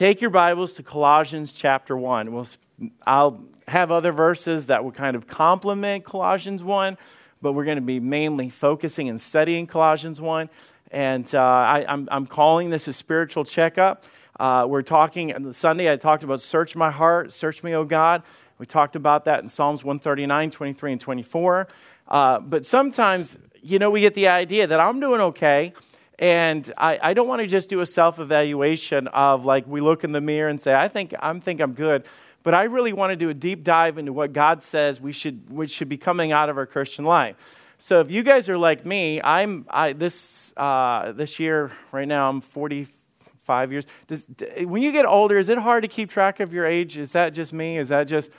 take your Bibles to Colossians chapter 1. We'll, I'll have other verses that will kind of complement Colossians 1, but we're going to be mainly focusing and studying Colossians 1. And uh, I, am calling this a spiritual checkup. Uh, we're talking on Sunday, I talked about search my heart, search me, O God. We talked about that in Psalms 139, 23, and 24. Uh, but sometimes, you know, we get the idea that I'm doing okay. And I, I don't want to just do a self evaluation of like we look in the mirror and say, I think, I'm, think I'm good. But I really want to do a deep dive into what God says we should, we should be coming out of our Christian life. So if you guys are like me, I'm I, this uh, this year right now I'm 45 years. Does, when you get older, is it hard to keep track of your age? Is that just me? Is that just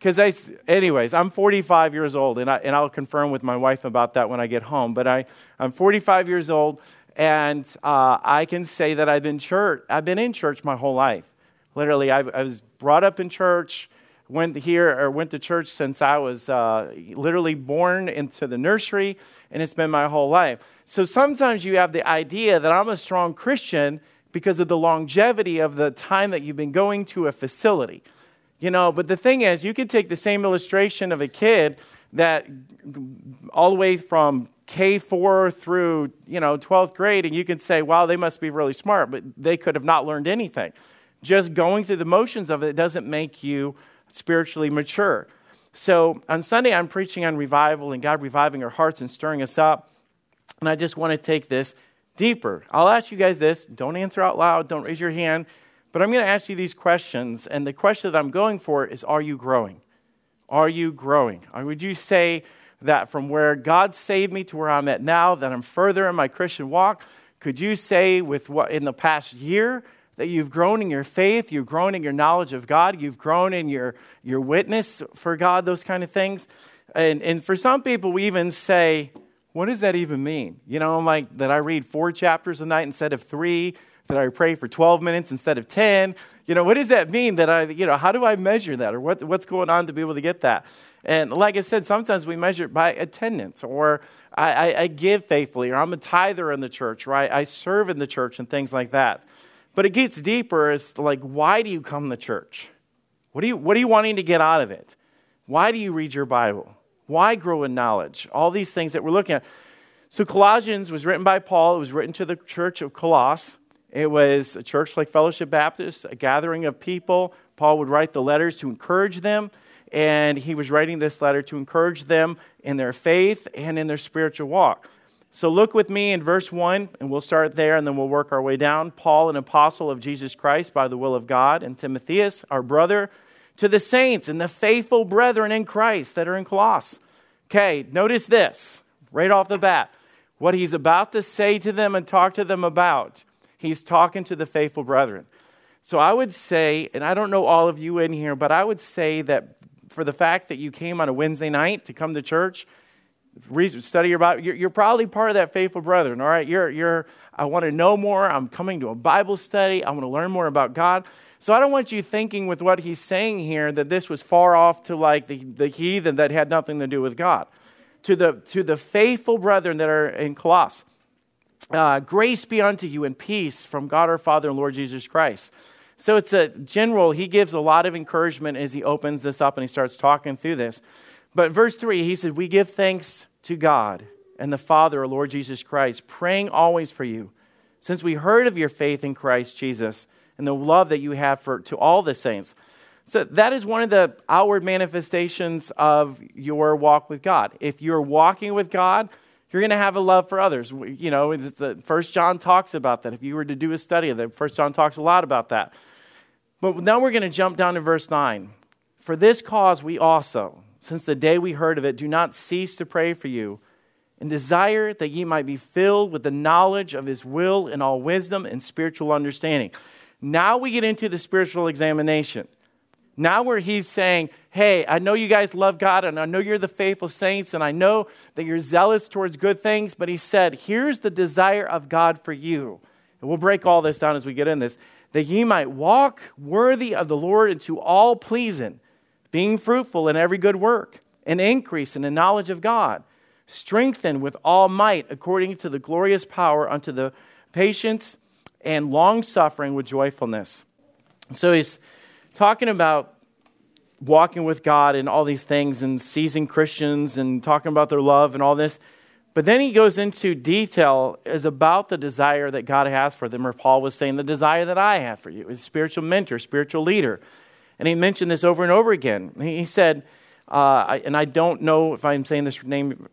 because I, anyways, I'm 45 years old, and, I, and I'll confirm with my wife about that when I get home. But I, I'm 45 years old, and uh, I can say that I've been church. I've been in church my whole life. Literally, I've, i was brought up in church, went here or went to church since I was uh, literally born into the nursery, and it's been my whole life. So sometimes you have the idea that I'm a strong Christian because of the longevity of the time that you've been going to a facility. You know, but the thing is, you can take the same illustration of a kid that all the way from K4 through, you know, 12th grade, and you can say, wow, they must be really smart, but they could have not learned anything. Just going through the motions of it doesn't make you spiritually mature. So on Sunday, I'm preaching on revival and God reviving our hearts and stirring us up. And I just want to take this deeper. I'll ask you guys this. Don't answer out loud. Don't raise your hand. But I'm going to ask you these questions, and the question that I'm going for is Are you growing? Are you growing? Or would you say that from where God saved me to where I'm at now, that I'm further in my Christian walk? Could you say with what in the past year that you've grown in your faith, you've grown in your knowledge of God, you've grown in your, your witness for God, those kind of things? And, and for some people, we even say, what does that even mean? You know, I'm like, that I read four chapters a night instead of three, that I pray for 12 minutes instead of 10. You know, what does that mean that I, you know, how do I measure that or what, what's going on to be able to get that? And like I said, sometimes we measure it by attendance or I, I, I give faithfully or I'm a tither in the church right? I, serve in the church and things like that. But it gets deeper as like, why do you come to church? What, do you, what are you wanting to get out of it? Why do you read your Bible? Why grow in knowledge? All these things that we're looking at. So, Colossians was written by Paul. It was written to the church of Colossus. It was a church like Fellowship Baptist, a gathering of people. Paul would write the letters to encourage them, and he was writing this letter to encourage them in their faith and in their spiritual walk. So look with me in verse 1, and we'll start there and then we'll work our way down. Paul, an apostle of Jesus Christ by the will of God, and Timotheus, our brother, to the saints and the faithful brethren in Christ that are in Colossus. Okay, notice this right off the bat. What he's about to say to them and talk to them about He's talking to the faithful brethren. So I would say, and I don't know all of you in here, but I would say that for the fact that you came on a Wednesday night to come to church, study your Bible, you're, you're probably part of that faithful brethren, all right? You're, you're, I want to know more. I'm coming to a Bible study. I want to learn more about God. So I don't want you thinking with what he's saying here that this was far off to like the, the heathen that had nothing to do with God. To the, to the faithful brethren that are in Colossus, uh, grace be unto you and peace from God our Father and Lord Jesus Christ. So it's a general, he gives a lot of encouragement as he opens this up and he starts talking through this. But verse 3, he said, We give thanks to God and the Father, Lord Jesus Christ, praying always for you, since we heard of your faith in Christ Jesus and the love that you have for, to all the saints. So that is one of the outward manifestations of your walk with God. If you're walking with God, you're going to have a love for others. You know, the First John talks about that. If you were to do a study of that, First John talks a lot about that. But now we're going to jump down to verse 9. For this cause we also, since the day we heard of it, do not cease to pray for you and desire that ye might be filled with the knowledge of his will and all wisdom and spiritual understanding. Now we get into the spiritual examination. Now, where he's saying, Hey, I know you guys love God, and I know you're the faithful saints, and I know that you're zealous towards good things, but he said, Here's the desire of God for you. And we'll break all this down as we get in this that ye might walk worthy of the Lord into all pleasing, being fruitful in every good work, and increase in the knowledge of God, strengthened with all might according to the glorious power unto the patience and long suffering with joyfulness So he's talking about walking with God and all these things and seizing Christians and talking about their love and all this. But then he goes into detail is about the desire that God has for them, or Paul was saying, the desire that I have for you is spiritual mentor, spiritual leader. And he mentioned this over and over again. He said, uh, and I don't know if I'm saying this name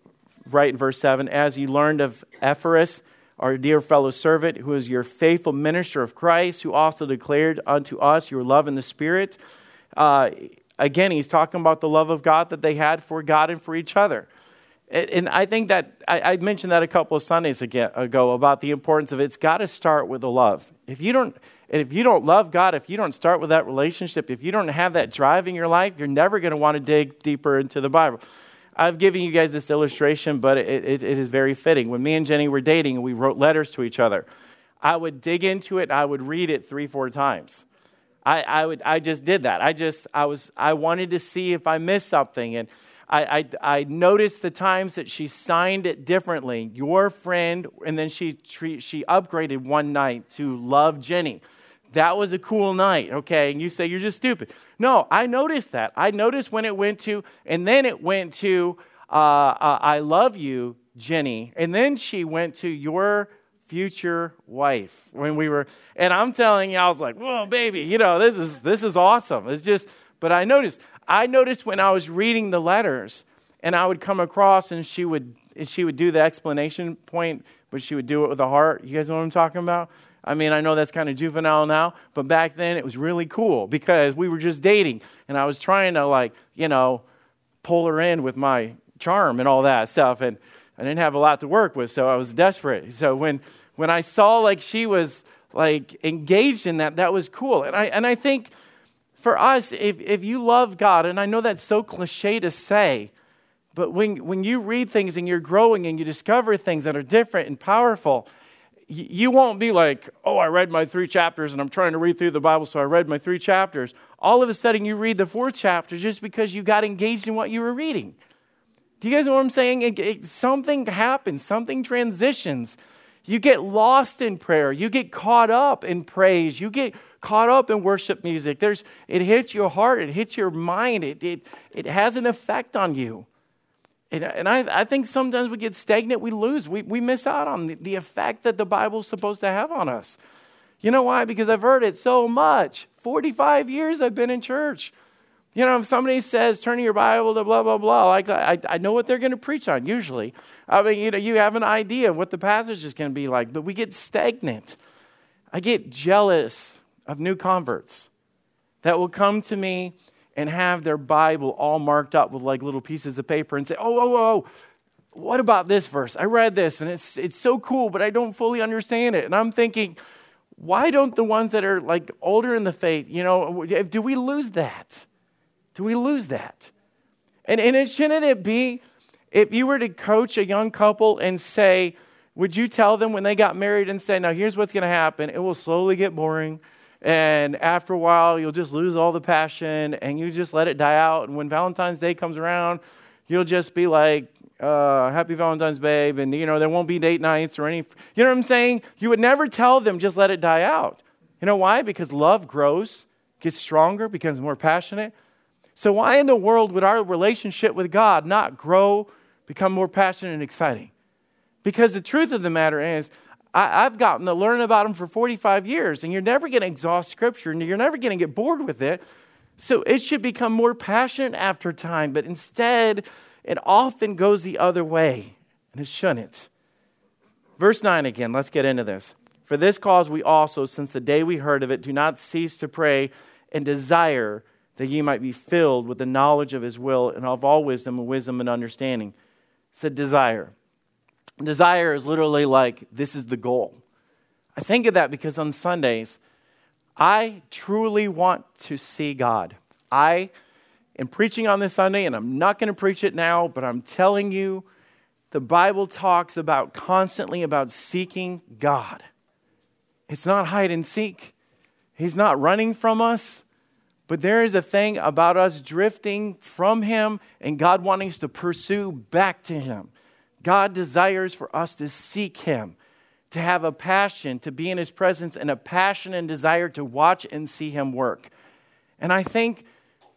right in verse 7, as you learned of Epaphras, our dear fellow servant, who is your faithful minister of Christ, who also declared unto us your love in the Spirit. Uh, again, he's talking about the love of God that they had for God and for each other. And I think that I mentioned that a couple of Sundays ago about the importance of it's got to start with the love. If you don't, if you don't love God, if you don't start with that relationship, if you don't have that drive in your life, you're never going to want to dig deeper into the Bible. I've given you guys this illustration, but it, it, it is very fitting. When me and Jenny were dating we wrote letters to each other, I would dig into it. I would read it three, four times. I, I, would, I just did that. I just, I was, I wanted to see if I missed something. And I, I, I noticed the times that she signed it differently. Your friend, and then she, she upgraded one night to love Jenny that was a cool night, okay? And you say, you're just stupid. No, I noticed that. I noticed when it went to, and then it went to, uh, uh, I love you, Jenny. And then she went to your future wife when we were, and I'm telling you, I was like, whoa, baby, you know, this is, this is awesome. It's just, but I noticed, I noticed when I was reading the letters and I would come across and she would, she would do the explanation point, but she would do it with a heart. You guys know what I'm talking about? I mean, I know that's kind of juvenile now, but back then it was really cool because we were just dating and I was trying to, like, you know, pull her in with my charm and all that stuff. And I didn't have a lot to work with, so I was desperate. So when, when I saw like she was like engaged in that, that was cool. And I, and I think for us, if, if you love God, and I know that's so cliche to say, but when, when you read things and you're growing and you discover things that are different and powerful, you won't be like, oh, I read my three chapters and I'm trying to read through the Bible, so I read my three chapters. All of a sudden, you read the fourth chapter just because you got engaged in what you were reading. Do you guys know what I'm saying? It, it, something happens, something transitions. You get lost in prayer, you get caught up in praise, you get caught up in worship music. There's, it hits your heart, it hits your mind, it, it, it has an effect on you. And, and I, I, think sometimes we get stagnant, we lose, we, we miss out on the, the effect that the Bible's supposed to have on us. You know why? Because I've heard it so much. 45 years I've been in church. You know, if somebody says, turn your Bible to blah, blah, blah, like I, I know what they're going to preach on usually. I mean, you know, you have an idea of what the passage is going to be like, but we get stagnant. I get jealous of new converts that will come to me and have their Bible all marked up with like little pieces of paper and say, oh, oh, oh, oh, what about this verse? I read this and it's, it's so cool, but I don't fully understand it. And I'm thinking, why don't the ones that are like older in the faith, you know, do we lose that? Do we lose that? And, and it, shouldn't it be if you were to coach a young couple and say, would you tell them when they got married and say, now here's what's going to happen? It will slowly get boring and after a while you'll just lose all the passion and you just let it die out and when valentine's day comes around you'll just be like uh, happy valentine's babe and you know there won't be date nights or any you know what i'm saying you would never tell them just let it die out you know why because love grows gets stronger becomes more passionate so why in the world would our relationship with god not grow become more passionate and exciting because the truth of the matter is I, have gotten to learn about them for 45 years, and you're never going to exhaust Scripture, and you're never going to get bored with it. So it should become more passionate after time, but instead, it often goes the other way, and it shouldn't. Verse 9 again, let's get into this. For this cause we also, since the day we heard of it, do not cease to pray and desire that ye might be filled with the knowledge of his will and of all wisdom and wisdom and understanding. It's a desire. Desire is literally like, this is the goal. I think of that because on Sundays, I truly want to see God. I am preaching on this Sunday, and I'm not going to preach it now, but I'm telling you, the Bible talks about constantly about seeking God. It's not hide and seek. He's not running from us, but there is a thing about us drifting from Him and God wanting us to pursue back to Him. God desires for us to seek Him. to have a passion, to be in his presence, and a passion and desire to watch and see him work. And I think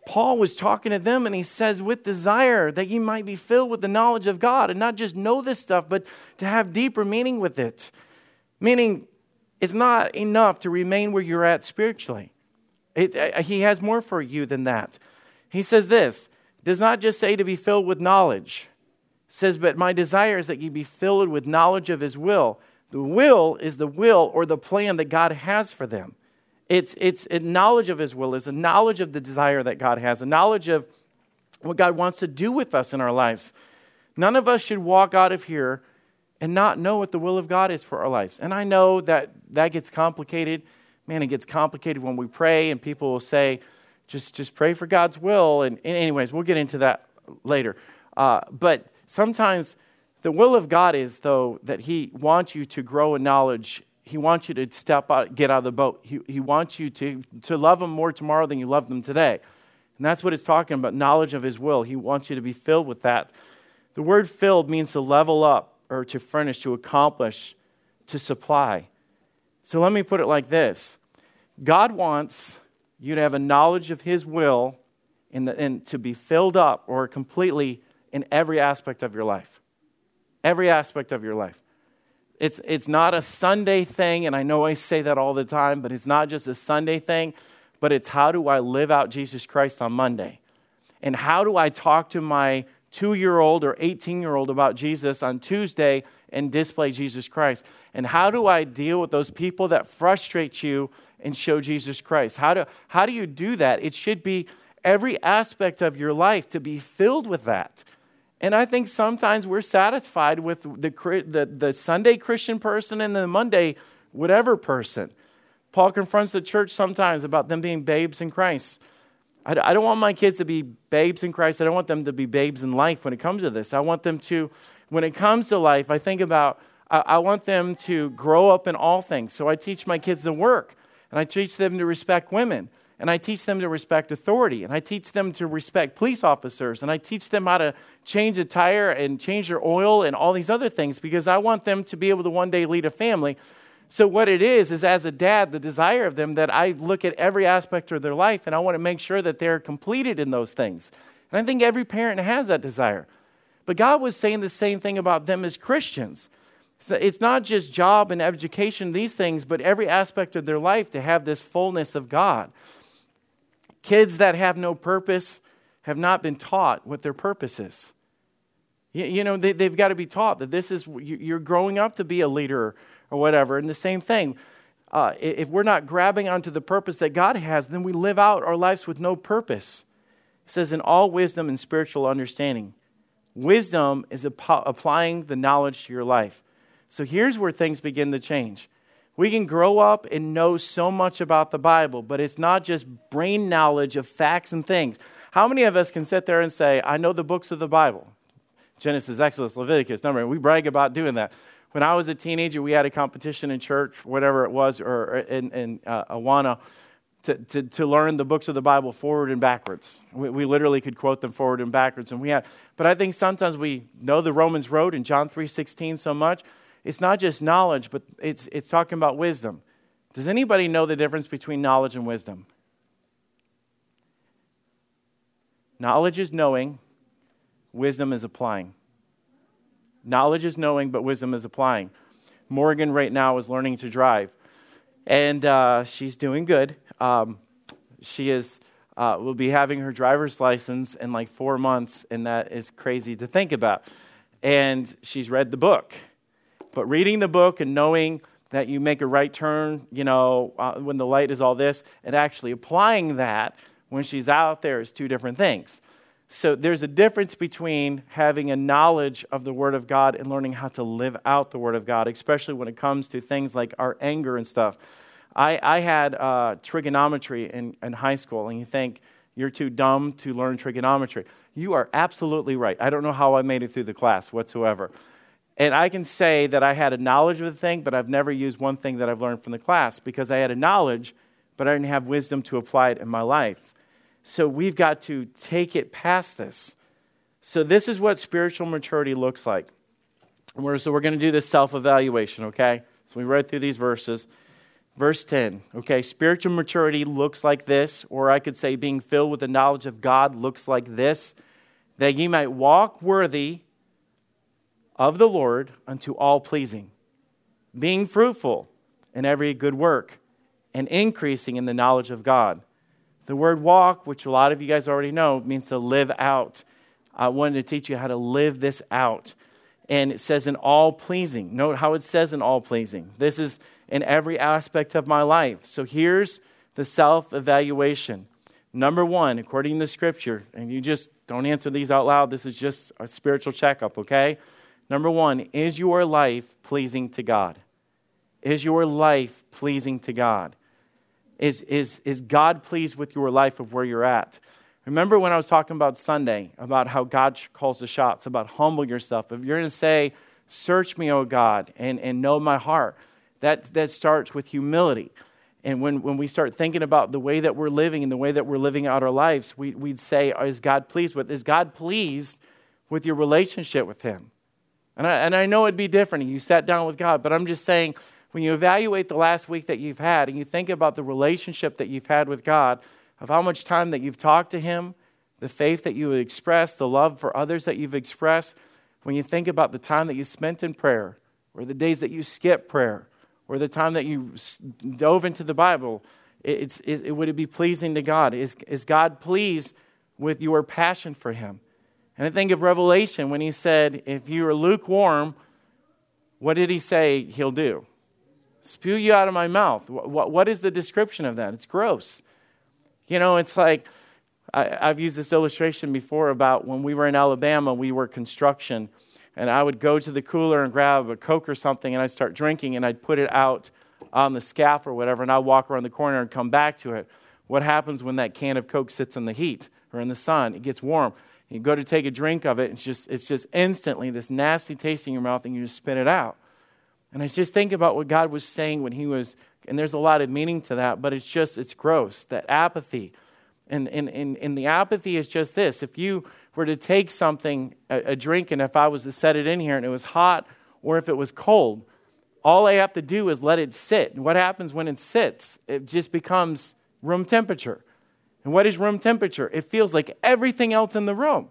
Paul was talking to them and he says, with desire that you might be filled with the knowledge of God and not just know this stuff, but to have deeper meaning with it. Meaning, it's not enough to remain where you're at spiritually. It, uh, he has more for you than that. He says this does not just say to be filled with knowledge. It says, but my desire is that you be filled with knowledge of his will. The will is the will or the plan that God has for them. It's, it's a knowledge of his will, is a knowledge of the desire that God has, a knowledge of what God wants to do with us in our lives. None of us should walk out of here and not know what the will of God is for our lives. And I know that that gets complicated. Man, it gets complicated when we pray, and people will say, just, just pray for God's will. And, and anyways, we'll get into that later. Uh, but sometimes the will of God is, though, that He wants you to grow in knowledge. He wants you to step out, get out of the boat. He, he wants you to, to love Him more tomorrow than you love them today. And that's what it's talking about knowledge of His will. He wants you to be filled with that. The word filled means to level up or to furnish, to accomplish, to supply. So let me put it like this God wants you to have a knowledge of His will and, and to be filled up or completely in every aspect of your life. Every aspect of your life. It's, it's not a Sunday thing, and I know I say that all the time, but it's not just a Sunday thing, but it's how do I live out Jesus Christ on Monday? And how do I talk to my two year old or 18 year old about Jesus on Tuesday and display Jesus Christ? And how do I deal with those people that frustrate you and show Jesus Christ? How do, how do you do that? It should be every aspect of your life to be filled with that. And I think sometimes we're satisfied with the, the, the Sunday Christian person and the Monday whatever person. Paul confronts the church sometimes about them being babes in Christ. I, I don't want my kids to be babes in Christ. I don't want them to be babes in life when it comes to this. I want them to, when it comes to life, I think about, I, I want them to grow up in all things. So I teach my kids to work, and I teach them to respect women, and I teach them to respect authority, and I teach them to respect police officers, and I teach them how to change a tire and change their oil and all these other things because I want them to be able to one day lead a family so, what it is, is as a dad, the desire of them that I look at every aspect of their life and I want to make sure that they're completed in those things. And I think every parent has that desire. But God was saying the same thing about them as Christians. So it's not just job and education, these things, but every aspect of their life to have this fullness of God. Kids that have no purpose have not been taught what their purpose is. You, you know, they, have got to be taught that this is, you're growing up to be a leader or whatever. And the same thing, uh, if we're not grabbing onto the purpose that God has, then we live out our lives with no purpose. It says, in all wisdom and spiritual understanding. Wisdom is ap- applying the knowledge to your life. So here's where things begin to change. We can grow up and know so much about the Bible, but it's not just brain knowledge of facts and things. How many of us can sit there and say, I know the books of the Bible? Genesis, Exodus, Leviticus, number. We brag about doing that when I was a teenager, we had a competition in church, whatever it was, or in, in uh, Awana, to, to, to, learn the books of the Bible forward and backwards. We, we, literally could quote them forward and backwards. And we had, but I think sometimes we know the Romans road in John 3.16 so much. It's not just knowledge, but it's, it's talking about wisdom. Does anybody know the difference between knowledge and wisdom? Knowledge is knowing, wisdom is applying. Knowledge is knowing, but wisdom is applying. Morgan right now is learning to drive, and uh, she's doing good. Um, she is uh, will be having her driver's license in like four months, and that is crazy to think about. And she's read the book, but reading the book and knowing that you make a right turn, you know, uh, when the light is all this, and actually applying that when she's out there is two different things. So there's a difference between having a knowledge of the Word of God and learning how to live out the Word of God, especially when it comes to things like our anger and stuff. I, I had uh, trigonometry in, in high school, and you think you're too dumb to learn trigonometry. You are absolutely right. I don't know how I made it through the class whatsoever. And I can say that I had a knowledge of the thing, but I've never used one thing that I've learned from the class because I had a knowledge, but I didn't have wisdom to apply it in my life. So we've got to take it past this. So, this is what spiritual maturity looks like. so, we're going to do this self evaluation, okay? So we read through these verses. Verse 10, okay, spiritual maturity looks like this, or I could say being filled with the knowledge of God looks like this, that ye might walk worthy of the Lord unto all pleasing, being fruitful in every good work, and increasing in the knowledge of God. The word walk, which a lot of you guys already know, means to live out. I wanted to teach you how to live this out. And it says in all pleasing. Note how it says in all pleasing. This is in every aspect of my life. So here's the self evaluation. Number one, according to Scripture, and you just don't answer these out loud, this is just a spiritual checkup, okay? Number one, is your life pleasing to God? Is your life pleasing to God? Is, is, is God pleased with your life of where you're at? Remember when I was talking about Sunday, about how God calls the shots, about humble yourself. If you're going to say, Search me, O God, and, and know my heart, that, that starts with humility. And when, when we start thinking about the way that we're living and the way that we're living out our lives, we, we'd say, Is God pleased with? Is God pleased with your relationship with Him? And I, and I know it'd be different. if You sat down with God, but I'm just saying, when you evaluate the last week that you've had and you think about the relationship that you've had with God, of how much time that you've talked to Him, the faith that you expressed, the love for others that you've expressed, when you think about the time that you spent in prayer, or the days that you skipped prayer, or the time that you dove into the Bible, it's, it, it, would it be pleasing to God? Is, is God pleased with your passion for Him? And I think of Revelation when He said, If you are lukewarm, what did He say He'll do? Spew you out of my mouth. What, what, what is the description of that? It's gross. You know, it's like, I, I've used this illustration before about when we were in Alabama, we were construction and I would go to the cooler and grab a Coke or something, and I'd start drinking, and I'd put it out on the scaff or whatever, and I'd walk around the corner and come back to it. What happens when that can of Coke sits in the heat or in the sun? It gets warm. You go to take a drink of it, it's just, it's just instantly this nasty taste in your mouth, and you just spit it out. And I just think about what God was saying when He was, and there's a lot of meaning to that, but it's just, it's gross, that apathy. And, and, and, and the apathy is just this if you were to take something, a, a drink, and if I was to set it in here and it was hot or if it was cold, all I have to do is let it sit. And what happens when it sits? It just becomes room temperature. And what is room temperature? It feels like everything else in the room.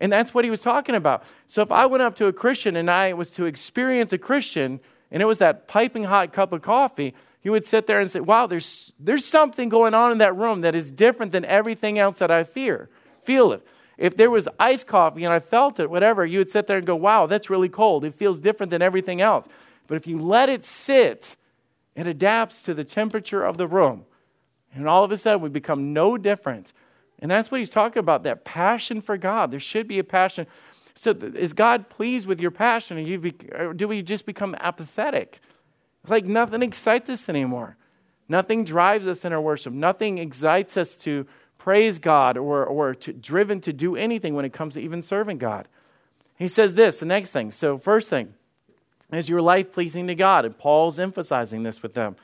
And that's what he was talking about. So if I went up to a Christian and I was to experience a Christian and it was that piping hot cup of coffee, you would sit there and say, Wow, there's, there's something going on in that room that is different than everything else that I fear. Feel it. If there was iced coffee and I felt it, whatever, you would sit there and go, wow, that's really cold. It feels different than everything else. But if you let it sit, it adapts to the temperature of the room. And all of a sudden, we become no different. And that's what he's talking about that passion for God. There should be a passion. So, is God pleased with your passion? Or do we just become apathetic? like nothing excites us anymore. Nothing drives us in our worship. Nothing excites us to praise God or, or to, driven to do anything when it comes to even serving God. He says this, the next thing. So, first thing, is your life pleasing to God? And Paul's emphasizing this with them.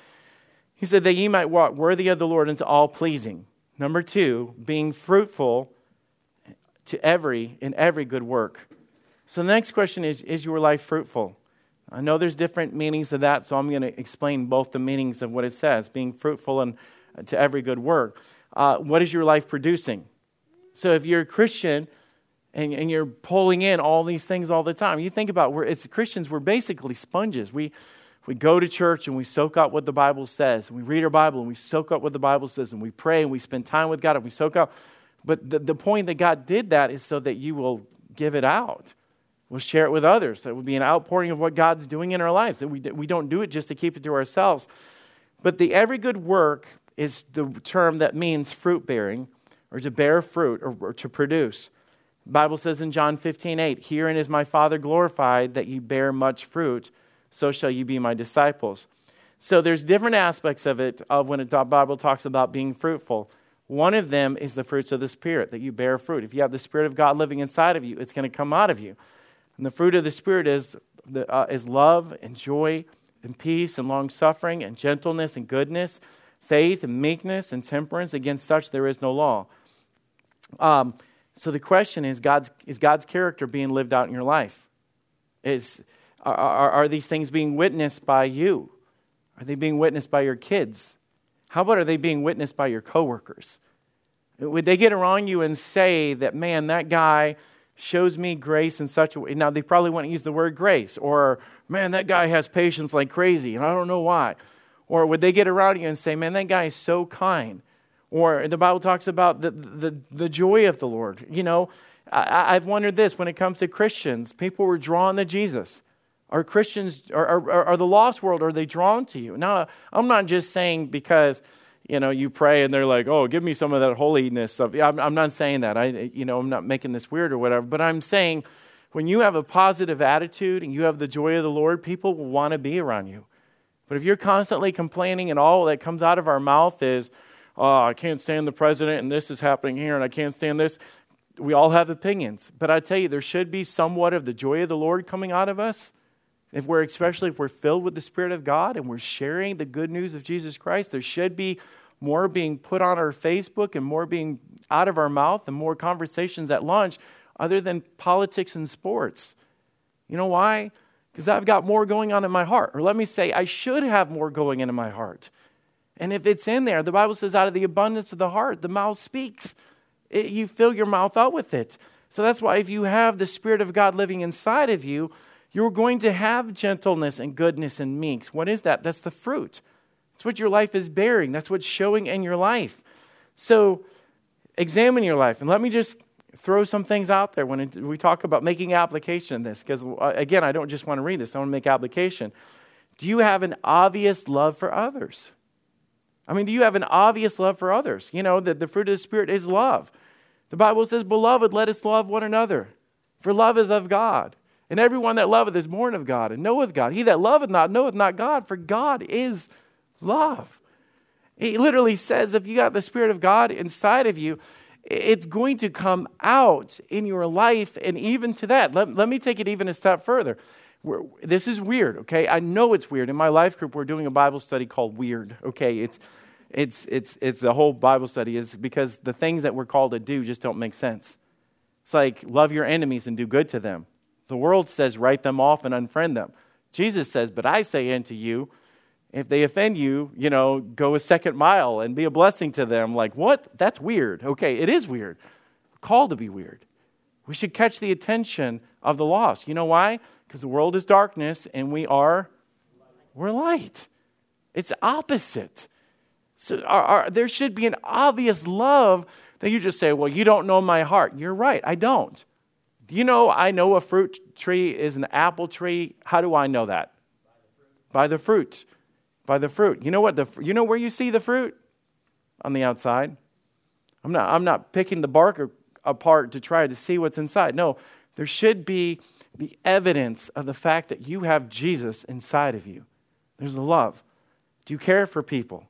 He said that ye might walk worthy of the Lord into all pleasing. Number two, being fruitful to every in every good work. So the next question is Is your life fruitful? I know there's different meanings of that, so I'm going to explain both the meanings of what it says being fruitful and uh, to every good work uh, what is your life producing? So if you're a Christian and, and you're pulling in all these things all the time, you think about we're, as Christians, we're basically sponges. We, we go to church and we soak up what the Bible says. We read our Bible and we soak up what the Bible says and we pray and we spend time with God and we soak up. But the, the point that God did that is so that you will give it out. We'll share it with others. That will be an outpouring of what God's doing in our lives. That we, we don't do it just to keep it to ourselves. But the every good work is the term that means fruit bearing or to bear fruit or, or to produce. The Bible says in John 15, 8, Herein is my Father glorified that you bear much fruit, so shall you be my disciples. So there's different aspects of it of when the Bible talks about being fruitful. One of them is the fruits of the Spirit, that you bear fruit. If you have the Spirit of God living inside of you, it's going to come out of you. And the fruit of the Spirit is, the, uh, is love and joy and peace and long suffering and gentleness and goodness faith and meekness and temperance. Against such there is no law. Um, so the question is God's, is God's character being lived out in your life? Is, Are, are, are these things being witnessed by you? Are they being witnessed by your kids? How about are they being witnessed by your coworkers? Would they get around you and say that, man, that guy shows me grace in such a way? Now, they probably wouldn't use the word grace, or, man, that guy has patience like crazy, and I don't know why. Or would they get around you and say, man, that guy is so kind? Or the Bible talks about the, the, the joy of the Lord. You know, I, I've wondered this when it comes to Christians, people were drawn to Jesus. Are Christians, are, are, are the lost world, are they drawn to you? Now, I'm not just saying because, you know, you pray and they're like, oh, give me some of that holiness stuff. I'm, I'm not saying that. I, you know, I'm not making this weird or whatever, but I'm saying when you have a positive attitude and you have the joy of the Lord, people will want to be around you. But if you're constantly complaining and all that comes out of our mouth is, oh, I can't stand the president and this is happening here and I can't stand this, we all have opinions. But I tell you, there should be somewhat of the joy of the Lord coming out of us if we're, especially if we're filled with the Spirit of God and we're sharing the good news of Jesus Christ, there should be more being put on our Facebook and more being out of our mouth and more conversations at lunch other than politics and sports. You know why? Because I've got more going on in my heart. Or let me say, I should have more going into my heart. And if it's in there, the Bible says, out of the abundance of the heart, the mouth speaks. It, you fill your mouth out with it. So that's why if you have the Spirit of God living inside of you, you're going to have gentleness and goodness and meeks. What is that? That's the fruit. That's what your life is bearing. That's what's showing in your life. So examine your life. And let me just throw some things out there when we talk about making application in this. Because, uh, again, I don't just want to read this, I want to make application. Do you have an obvious love for others? I mean, do you have an obvious love for others? You know, that the fruit of the Spirit is love. The Bible says, Beloved, let us love one another, for love is of God. And everyone that loveth is born of God and knoweth God. He that loveth not knoweth not God, for God is love. He literally says if you got the Spirit of God inside of you, it's going to come out in your life. And even to that, let, let me take it even a step further. We're, this is weird, okay? I know it's weird. In my life group, we're doing a Bible study called Weird, okay? It's, it's, it's, it's the whole Bible study is because the things that we're called to do just don't make sense. It's like love your enemies and do good to them. The world says, write them off and unfriend them. Jesus says, but I say unto you, if they offend you, you know, go a second mile and be a blessing to them. Like, what? That's weird. Okay, it is weird. Called to be weird. We should catch the attention of the lost. You know why? Because the world is darkness and we are, we're light. It's opposite. So our, our, there should be an obvious love that you just say, well, you don't know my heart. You're right, I don't. Do you know I know a fruit tree is an apple tree? How do I know that? By the fruit. By the fruit. You know what the you know where you see the fruit? On the outside. I'm not I'm not picking the bark apart to try to see what's inside. No, there should be the evidence of the fact that you have Jesus inside of you. There's the love. Do you care for people?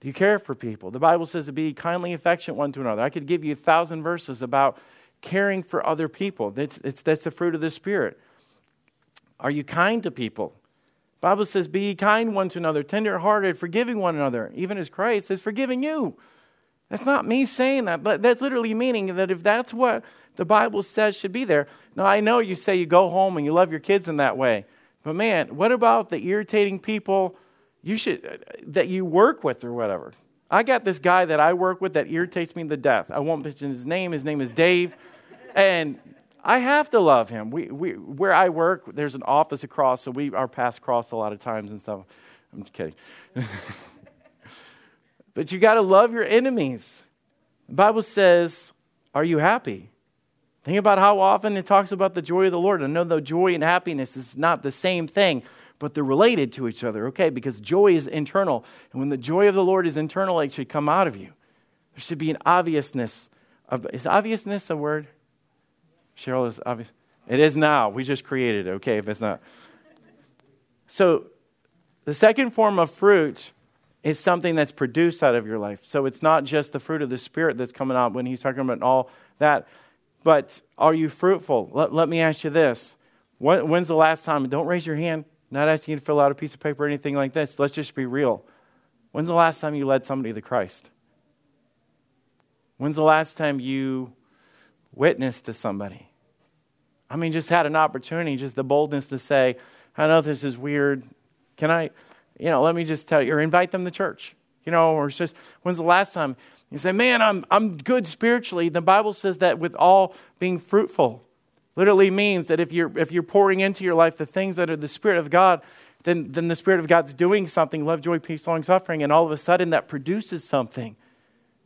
Do you care for people? The Bible says to be kindly affectionate one to another. I could give you a thousand verses about caring for other people. That's, that's the fruit of the Spirit. Are you kind to people? Bible says, Be kind one to another, tenderhearted, forgiving one another, even as Christ is forgiving you. That's not me saying that, but that's literally meaning that if that's what the Bible says should be there. Now, I know you say you go home and you love your kids in that way, but man, what about the irritating people you should, that you work with or whatever? I got this guy that I work with that irritates me to death. I won't mention his name. His name is Dave. And I have to love him. We, we, where I work, there's an office across, so we our paths cross a lot of times and stuff. I'm just kidding. but you got to love your enemies. The Bible says, Are you happy? Think about how often it talks about the joy of the Lord. I know the joy and happiness is not the same thing, but they're related to each other, okay? Because joy is internal. And when the joy of the Lord is internal, it should come out of you. There should be an obviousness. Of, is obviousness a word? Cheryl is obvious. It is now. We just created it, okay, if it's not. So, the second form of fruit is something that's produced out of your life. So, it's not just the fruit of the Spirit that's coming out when he's talking about all that, but are you fruitful? Let, let me ask you this. When, when's the last time? Don't raise your hand. Not asking you to fill out a piece of paper or anything like this. Let's just be real. When's the last time you led somebody to Christ? When's the last time you witness to somebody. I mean, just had an opportunity, just the boldness to say, I know this is weird. Can I, you know, let me just tell you, or invite them to church. You know, or it's just, when's the last time you say, man, I'm, I'm good spiritually? The Bible says that with all being fruitful. Literally means that if you're, if you're pouring into your life the things that are the Spirit of God, then, then the Spirit of God's doing something love, joy, peace, long suffering, and all of a sudden that produces something.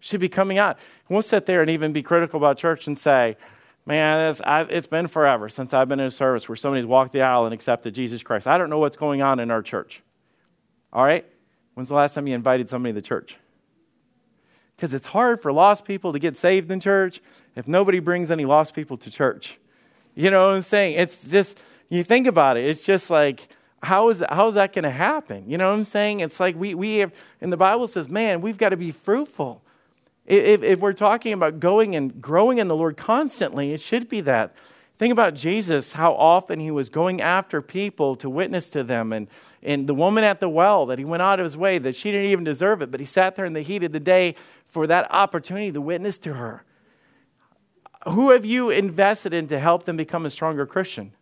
Should be coming out. And we'll sit there and even be critical about church and say, man, it's, been forever since I've been in a service where somebody's walked the aisle and accepted Jesus Christ. I don't know what's going on in our church. All right? When's the last time you invited somebody to church? Because it's hard for lost people to get saved in church if nobody brings any lost people to church. You know what I'm saying? It's just, you think about it, it's just like, how is that, how is that going to happen? You know what I'm saying? It's like we, we have, and the Bible says, man, we've got to be fruitful. If, if we're talking about going and growing in the Lord constantly, it should be that. Think about Jesus, how often he was going after people to witness to them. And, and the woman at the well, that he went out of his way, that she didn't even deserve it, but he sat there in the heat of the day for that opportunity to witness to her. Who have you invested in to help them become a stronger Christian?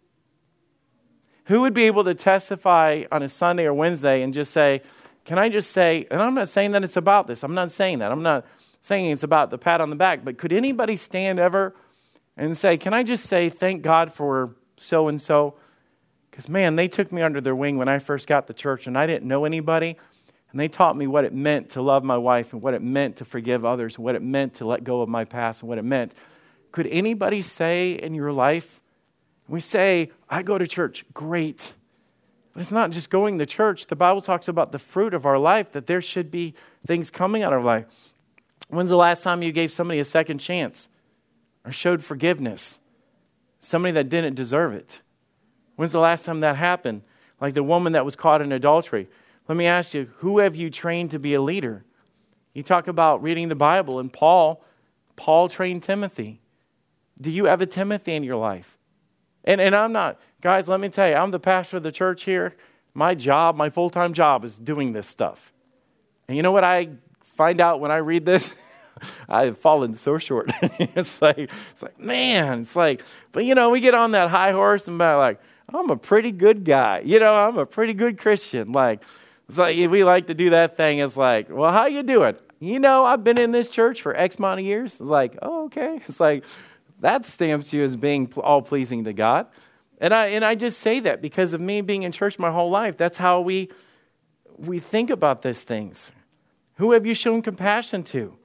Who would be able to testify on a Sunday or Wednesday and just say, Can I just say, and I'm not saying that it's about this, I'm not saying that. I'm not saying it's about the pat on the back, but could anybody stand ever and say, Can I just say thank God for so and so? Because, man, they took me under their wing when I first got to church and I didn't know anybody. And they taught me what it meant to love my wife and what it meant to forgive others and what it meant to let go of my past and what it meant. Could anybody say in your life, we say, I go to church, great. But it's not just going to church. The Bible talks about the fruit of our life, that there should be things coming out of life. When's the last time you gave somebody a second chance or showed forgiveness? Somebody that didn't deserve it. When's the last time that happened? Like the woman that was caught in adultery. Let me ask you, who have you trained to be a leader? You talk about reading the Bible, and Paul, Paul trained Timothy. Do you have a Timothy in your life? And, and I'm not, guys, let me tell you, I'm the pastor of the church here. My job, my full time job is doing this stuff. And you know what I find out when I read this, I've fallen so short. it's like, it's like, man, it's like, but you know, we get on that high horse and like, I'm a pretty good guy. You know, I'm a pretty good Christian. Like, it's like we like to do that thing. It's like, well, how you doing? You know, I've been in this church for X amount of years. It's like, oh, okay. It's like that stamps you as being all pleasing to God. And I and I just say that because of me being in church my whole life. That's how we we think about these things. Who have you shown compassion to?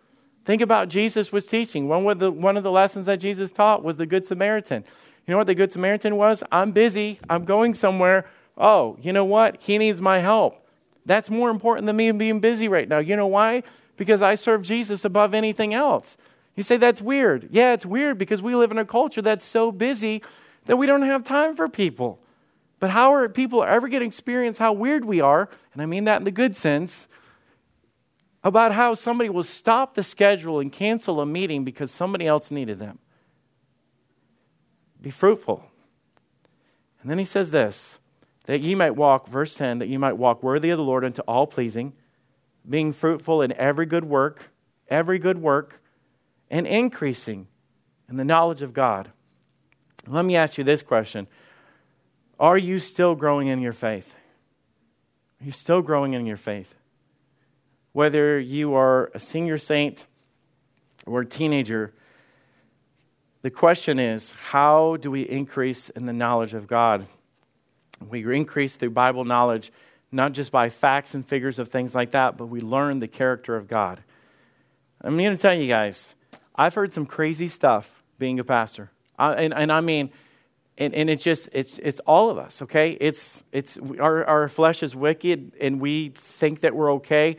Think about Jesus was teaching. One of, the, one of the lessons that Jesus taught was the Good Samaritan. You know what the Good Samaritan was? I'm busy. I'm going somewhere. Oh, you know what? He needs my help. That's more important than me being busy right now. You know why? Because I serve Jesus above anything else. You say that's weird. Yeah, it's weird because we live in a culture that's so busy that we don't have time for people. But how are people ever going to experience how weird we are? And I mean that in the good sense about how somebody will stop the schedule and cancel a meeting because somebody else needed them. Be fruitful. And then he says this that ye might walk, verse 10, that ye might walk worthy of the Lord unto all pleasing, being fruitful in every good work, every good work, and increasing in the knowledge of God. Let me ask you this question Are you still growing in your faith? Are you still growing in your faith? Whether you are a senior saint or a teenager, the question is how do we increase in the knowledge of God? We increase through Bible knowledge, not just by facts and figures of things like that, but we learn the character of God. I'm going to tell you guys, I've heard some crazy stuff being a pastor. I, and, and I mean, and, and it's just it's it's all of us okay it's it's our, our flesh is wicked and we think that we're okay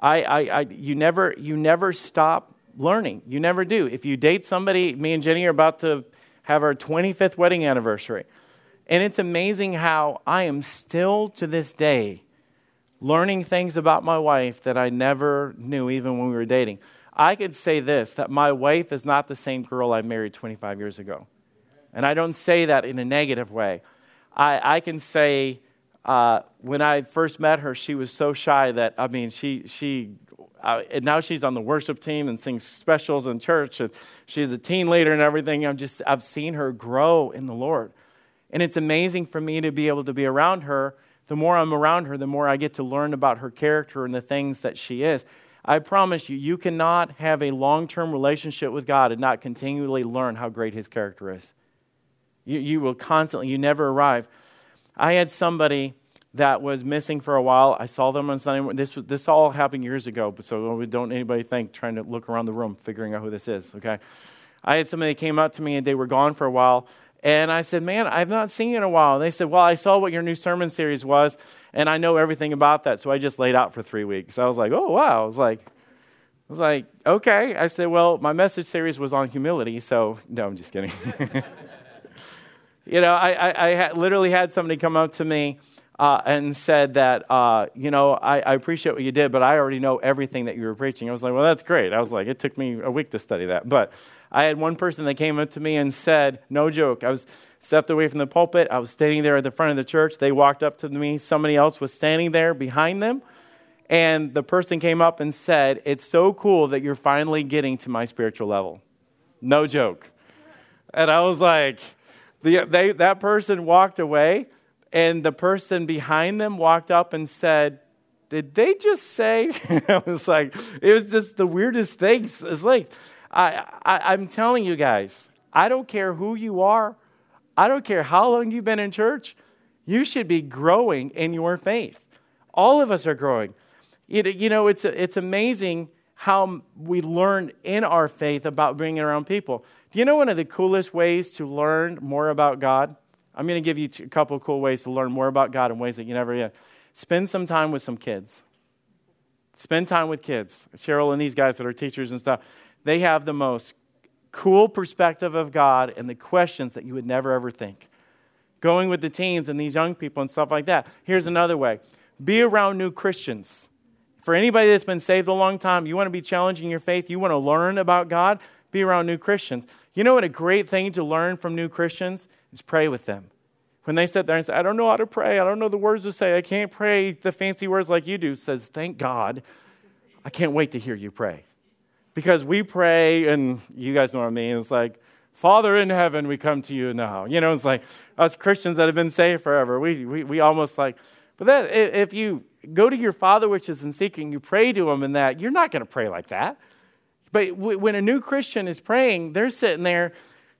I, I, I, you, never, you never stop learning. You never do. If you date somebody, me and Jenny are about to have our 25th wedding anniversary. And it's amazing how I am still to this day learning things about my wife that I never knew even when we were dating. I could say this that my wife is not the same girl I married 25 years ago. And I don't say that in a negative way. I, I can say uh, when I first met her, she was so shy that, I mean, she, she uh, and now she's on the worship team and sings specials in church. And she's a teen leader and everything. I'm just, I've seen her grow in the Lord. And it's amazing for me to be able to be around her. The more I'm around her, the more I get to learn about her character and the things that she is. I promise you, you cannot have a long term relationship with God and not continually learn how great His character is. You, you will constantly, you never arrive. I had somebody that was missing for a while. I saw them on Sunday. This this all happened years ago, so don't anybody think trying to look around the room figuring out who this is. Okay, I had somebody that came up to me and they were gone for a while, and I said, "Man, I've not seen you in a while." And they said, "Well, I saw what your new sermon series was, and I know everything about that, so I just laid out for three weeks." I was like, "Oh wow!" I was like. I was like, okay. I said, well, my message series was on humility, so no, I'm just kidding. you know, I, I, I literally had somebody come up to me uh, and said that, uh, you know, I, I, appreciate what you did, but I already know everything that you were preaching. I was like, well, that's great. I was like, it took me a week to study that. But I had one person that came up to me and said, no joke, I was stepped away from the pulpit. I was standing there at the front of the church. They walked up to me. Somebody else was standing there behind them. And the person came up and said, It's so cool that you're finally getting to my spiritual level. No joke. And I was like, the, they, that person walked away and the person behind them walked up and said, Did they just say? I was like, It was just the weirdest thing. It's like, I, I, I'm telling you guys, I don't care who you are, I don't care how long you've been in church, you should be growing in your faith. All of us are growing. You know, it's, it's amazing how we learn in our faith about bringing around people. Do you know one of the coolest ways to learn more about God? I'm going to give you a couple cool ways to learn more about God in ways that you never yet. Spend some time with some kids. Spend time with kids. Cheryl and these guys that are teachers and stuff, they have the most cool perspective of God and the questions that you would never ever think. Going with the teens and these young people and stuff like that. Here's another way be around new Christians. For anybody that's been saved a long time, you want to be challenging your faith, you want to learn about God, be around new Christians. You know what a great thing to learn from new Christians is pray with them. When they sit there and say, I don't know how to pray, I don't know the words to say, I can't pray the fancy words like you do, says, Thank God. I can't wait to hear you pray. Because we pray, and you guys know what I mean. It's like, Father in heaven, we come to you now. You know, it's like us Christians that have been saved forever. We, we, we almost like, but that, if you go to your Father which is in seeking, you pray to him in that, you're not going to pray like that. But when a new Christian is praying, they're sitting there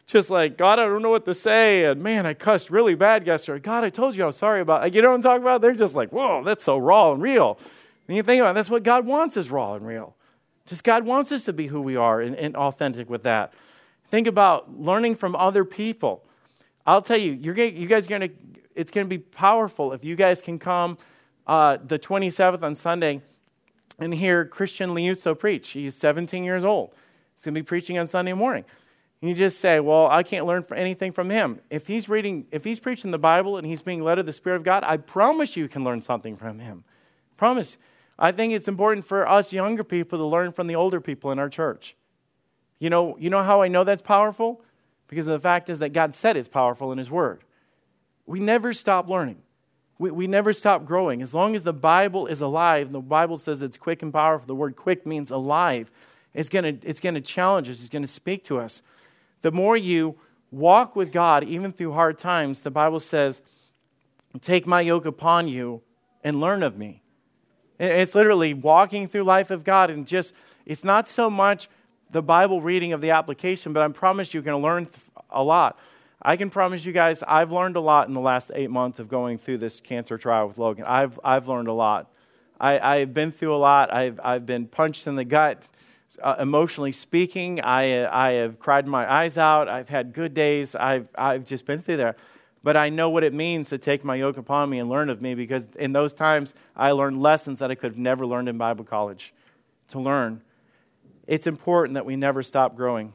just like, God, I don't know what to say. And man, I cussed really bad yesterday. God, I told you I was sorry about it. You know what I'm talking about? They're just like, whoa, that's so raw and real. And you think about it, that's what God wants is raw and real. Just God wants us to be who we are and, and authentic with that. Think about learning from other people. I'll tell you, you're gonna, you guys are going to, it's going to be powerful if you guys can come uh, the 27th on Sunday and hear Christian Liuzzo preach. He's 17 years old. He's going to be preaching on Sunday morning. And you just say, well, I can't learn anything from him. If he's reading, if he's preaching the Bible and he's being led of the Spirit of God, I promise you can learn something from him. Promise. I think it's important for us younger people to learn from the older people in our church. You know, you know how I know that's powerful? Because the fact is that God said it's powerful in His Word. We never stop learning. We, we never stop growing. As long as the Bible is alive, and the Bible says it's quick and powerful. The word quick means alive. It's going to it's to challenge us, it's going to speak to us the more you walk with God, even through hard times, the Bible says, Take my yoke upon you and learn of me. It's literally walking through life of God and just, it's not so much the Bible reading of the application, but I promise you, you're going to learn a lot. I can promise you guys, I've learned a lot in the last eight months of going through this cancer trial with Logan. I've, I've learned a lot. I, I've been through a lot. I've, I've been punched in the gut uh, emotionally speaking. I, I have cried my eyes out. I've had good days. I've, I've just been through there. But I know what it means to take my yoke upon me and learn of me because in those times I learned lessons that I could have never learned in Bible college. To learn, it's important that we never stop growing.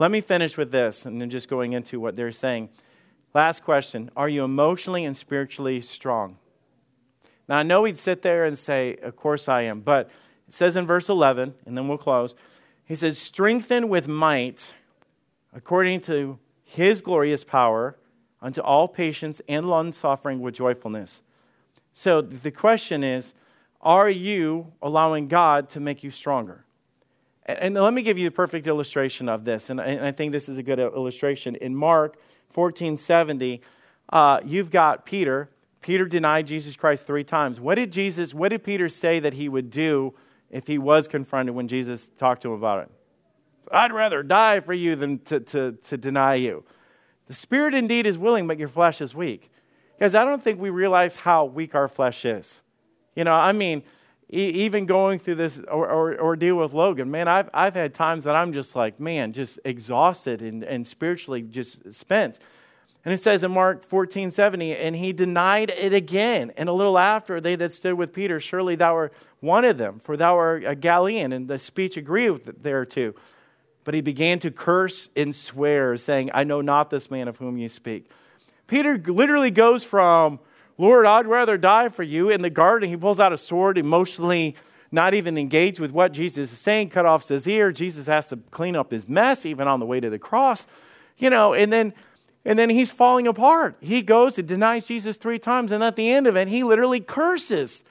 Let me finish with this and then just going into what they're saying. Last question Are you emotionally and spiritually strong? Now, I know we'd sit there and say, Of course I am, but it says in verse 11, and then we'll close. He says, Strengthen with might according to his glorious power unto all patience and long suffering with joyfulness. So the question is, are you allowing God to make you stronger? And let me give you the perfect illustration of this. And I think this is a good illustration. In Mark 1470, uh, you've got Peter. Peter denied Jesus Christ three times. What did Jesus, what did Peter say that he would do if he was confronted when Jesus talked to him about it? I'd rather die for you than to, to, to deny you. The spirit indeed is willing, but your flesh is weak. Guys, I don't think we realize how weak our flesh is. You know, I mean, even going through this or, or, ordeal with Logan, man, I've, I've had times that I'm just like, man, just exhausted and, and spiritually just spent. And it says in Mark 14, 70, and he denied it again. And a little after, they that stood with Peter, surely thou art one of them, for thou art a Galilean. And the speech agreed thereto. But he began to curse and swear, saying, I know not this man of whom you speak. Peter literally goes from Lord, I'd rather die for you. In the garden, he pulls out a sword, emotionally not even engaged with what Jesus is saying, cut off his ear. Jesus has to clean up his mess, even on the way to the cross. You know, and then and then he's falling apart. He goes and denies Jesus three times, and at the end of it, he literally curses.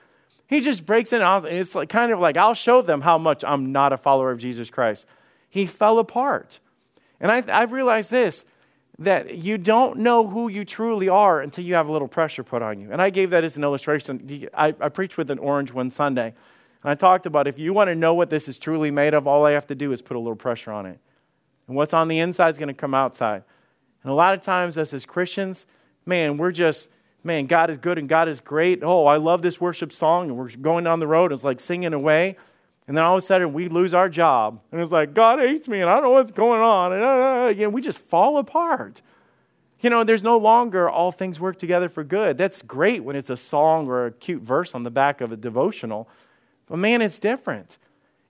He just breaks it out. It's like kind of like, I'll show them how much I'm not a follower of Jesus Christ. He fell apart. And I, I've realized this that you don't know who you truly are until you have a little pressure put on you. And I gave that as an illustration. I, I preached with an orange one Sunday. And I talked about if you want to know what this is truly made of, all I have to do is put a little pressure on it. And what's on the inside is going to come outside. And a lot of times, us as Christians, man, we're just, man, God is good and God is great. Oh, I love this worship song. And we're going down the road. It's like singing away. And then all of a sudden we lose our job. And it's like, God hates me and I don't know what's going on. And uh, you know, we just fall apart. You know, there's no longer all things work together for good. That's great when it's a song or a cute verse on the back of a devotional. But man, it's different.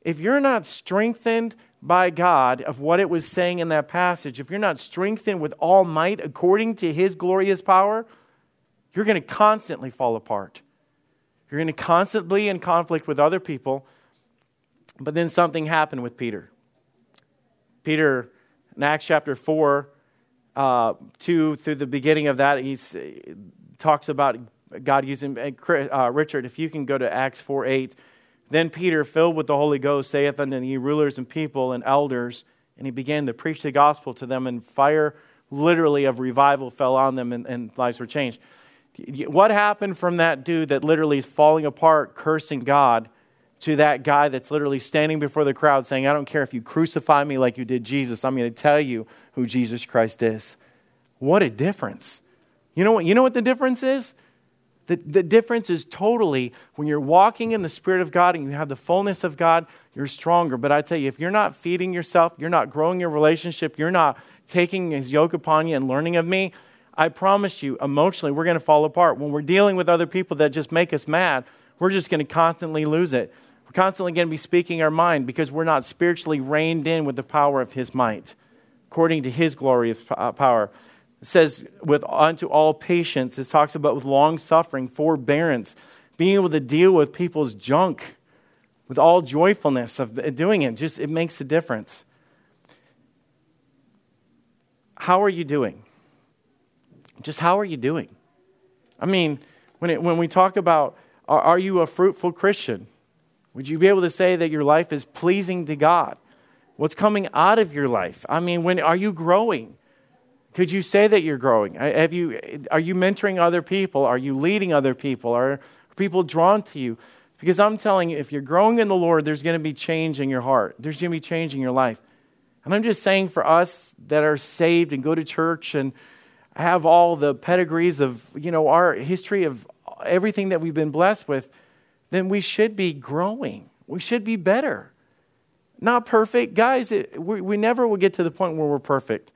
If you're not strengthened by God of what it was saying in that passage, if you're not strengthened with all might according to his glorious power, you're going to constantly fall apart. You're going to constantly be in conflict with other people but then something happened with Peter. Peter, in Acts chapter 4, uh, 2 through the beginning of that, he talks about God using uh, Richard. If you can go to Acts 4 8. Then Peter, filled with the Holy Ghost, saith unto the rulers and people and elders, and he began to preach the gospel to them, and fire literally of revival fell on them, and, and lives were changed. What happened from that dude that literally is falling apart, cursing God? To that guy that's literally standing before the crowd saying, I don't care if you crucify me like you did Jesus, I'm going to tell you who Jesus Christ is. What a difference. You know what, you know what the difference is? The, the difference is totally when you're walking in the Spirit of God and you have the fullness of God, you're stronger. But I tell you, if you're not feeding yourself, you're not growing your relationship, you're not taking his yoke upon you and learning of me, I promise you, emotionally, we're going to fall apart. When we're dealing with other people that just make us mad, we're just going to constantly lose it. We're constantly going to be speaking our mind because we're not spiritually reined in with the power of His might, according to His glory of uh, power. It says, with unto all patience, it talks about with long suffering, forbearance, being able to deal with people's junk with all joyfulness of doing it. Just it makes a difference. How are you doing? Just how are you doing? I mean, when, it, when we talk about are, are you a fruitful Christian? Would you be able to say that your life is pleasing to God? What's coming out of your life? I mean, when are you growing? Could you say that you're growing? Have you, are you mentoring other people? Are you leading other people? Are people drawn to you? Because I'm telling you, if you're growing in the Lord, there's going to be change in your heart. There's going to be change in your life. And I'm just saying for us that are saved and go to church and have all the pedigrees of, you know, our history of everything that we've been blessed with, then we should be growing. We should be better. Not perfect. Guys, it, we, we never will get to the point where we're perfect.